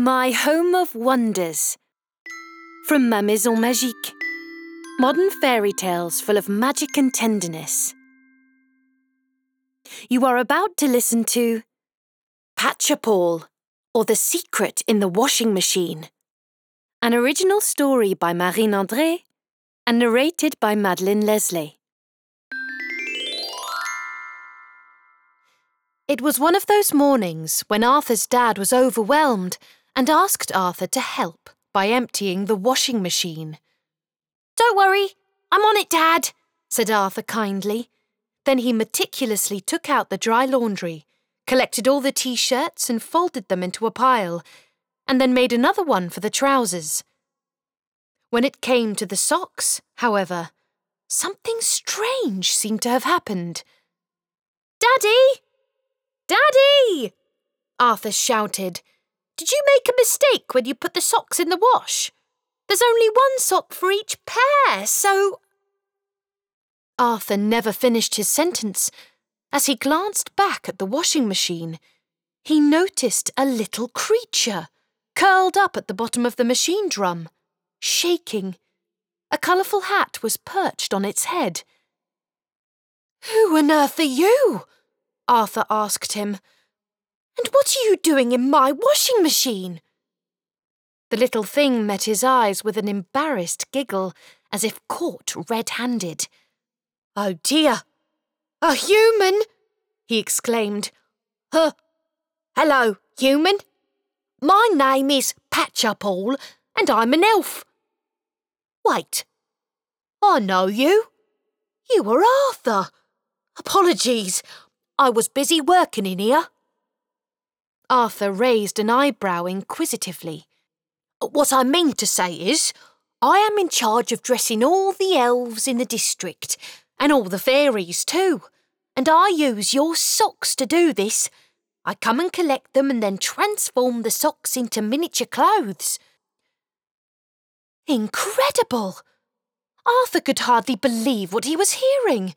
My Home of Wonders from Ma Maison Magique. Modern fairy tales full of magic and tenderness. You are about to listen to Patchupall, or The Secret in the Washing Machine, an original story by Marine André and narrated by Madeleine Leslay. It was one of those mornings when Arthur's dad was overwhelmed and asked Arthur to help by emptying the washing machine. Don't worry, I'm on it, Dad, said Arthur kindly. Then he meticulously took out the dry laundry, collected all the t shirts and folded them into a pile, and then made another one for the trousers. When it came to the socks, however, something strange seemed to have happened. Daddy! Daddy! Arthur shouted. Did you make a mistake when you put the socks in the wash? There's only one sock for each pair, so. Arthur never finished his sentence. As he glanced back at the washing machine, he noticed a little creature curled up at the bottom of the machine drum, shaking. A colourful hat was perched on its head. Who on earth are you? Arthur asked him. And what are you doing in my washing machine? The little thing met his eyes with an embarrassed giggle, as if caught red handed. Oh dear! A human! he exclaimed. Huh! Hello, human. My name is Patchupall, and I'm an elf. Wait, I know you. You are Arthur. Apologies, I was busy working in here. Arthur raised an eyebrow inquisitively. What I mean to say is, I am in charge of dressing all the elves in the district, and all the fairies too, and I use your socks to do this. I come and collect them and then transform the socks into miniature clothes. Incredible! Arthur could hardly believe what he was hearing.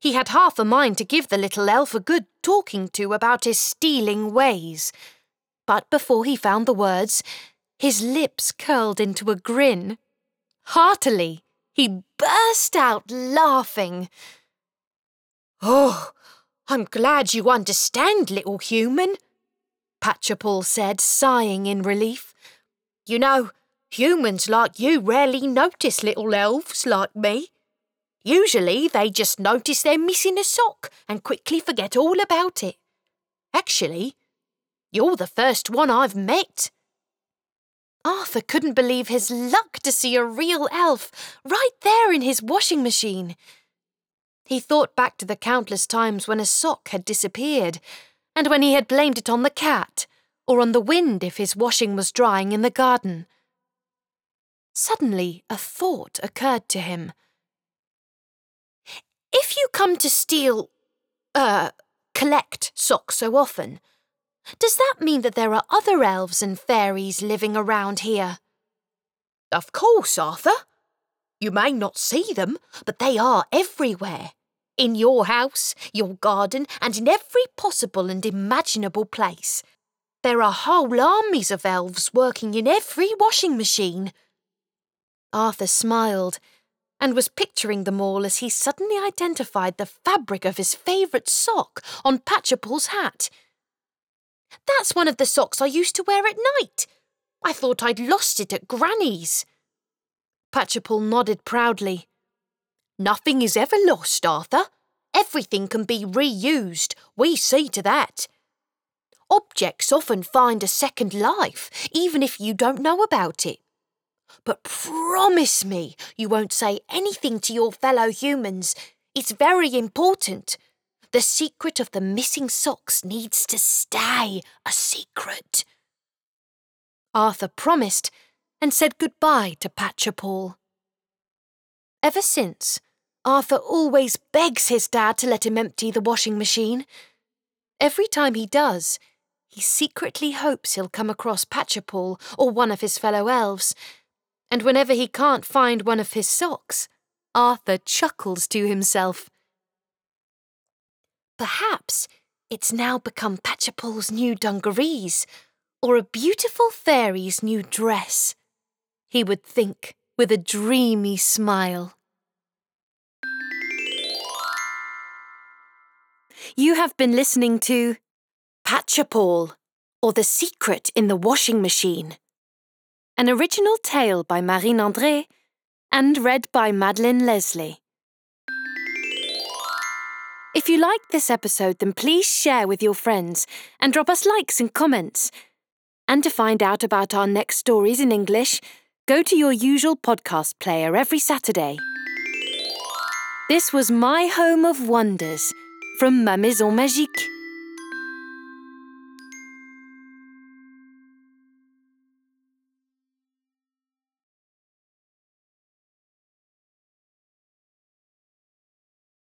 He had half a mind to give the little elf a good talking to about his stealing ways. But before he found the words, his lips curled into a grin. Heartily, he burst out laughing. Oh, I'm glad you understand, little human, Patchupall said, sighing in relief. You know, humans like you rarely notice little elves like me. Usually they just notice they're missing a sock and quickly forget all about it. Actually, you're the first one I've met. Arthur couldn't believe his luck to see a real elf right there in his washing machine. He thought back to the countless times when a sock had disappeared, and when he had blamed it on the cat, or on the wind if his washing was drying in the garden. Suddenly, a thought occurred to him. If you come to steal, uh, collect socks so often, does that mean that there are other elves and fairies living around here? Of course, Arthur. You may not see them, but they are everywhere. In your house, your garden, and in every possible and imaginable place. There are whole armies of elves working in every washing machine. Arthur smiled and was picturing them all as he suddenly identified the fabric of his favourite sock on Patchupall's hat. That's one of the socks I used to wear at night. I thought I'd lost it at Granny's. Patchupall nodded proudly. Nothing is ever lost, Arthur. Everything can be reused. We see to that. Objects often find a second life, even if you don't know about it. But promise me you won't say anything to your fellow humans. It's very important. The secret of the missing socks needs to stay a secret. Arthur promised and said goodbye to Patchupall. Ever since, Arthur always begs his dad to let him empty the washing machine. Every time he does, he secretly hopes he'll come across Patchupall or one of his fellow elves and whenever he can't find one of his socks, Arthur chuckles to himself. Perhaps it's now become Patchupall's new dungarees, or a beautiful fairy's new dress, he would think with a dreamy smile. You have been listening to Patchupall, or The Secret in the Washing Machine, an original tale by Marine André and read by Madeleine Leslay. If you liked this episode, then please share with your friends and drop us likes and comments. And to find out about our next stories in English, go to your usual podcast player every Saturday. This was My Home of Wonders from Ma Maison Magique.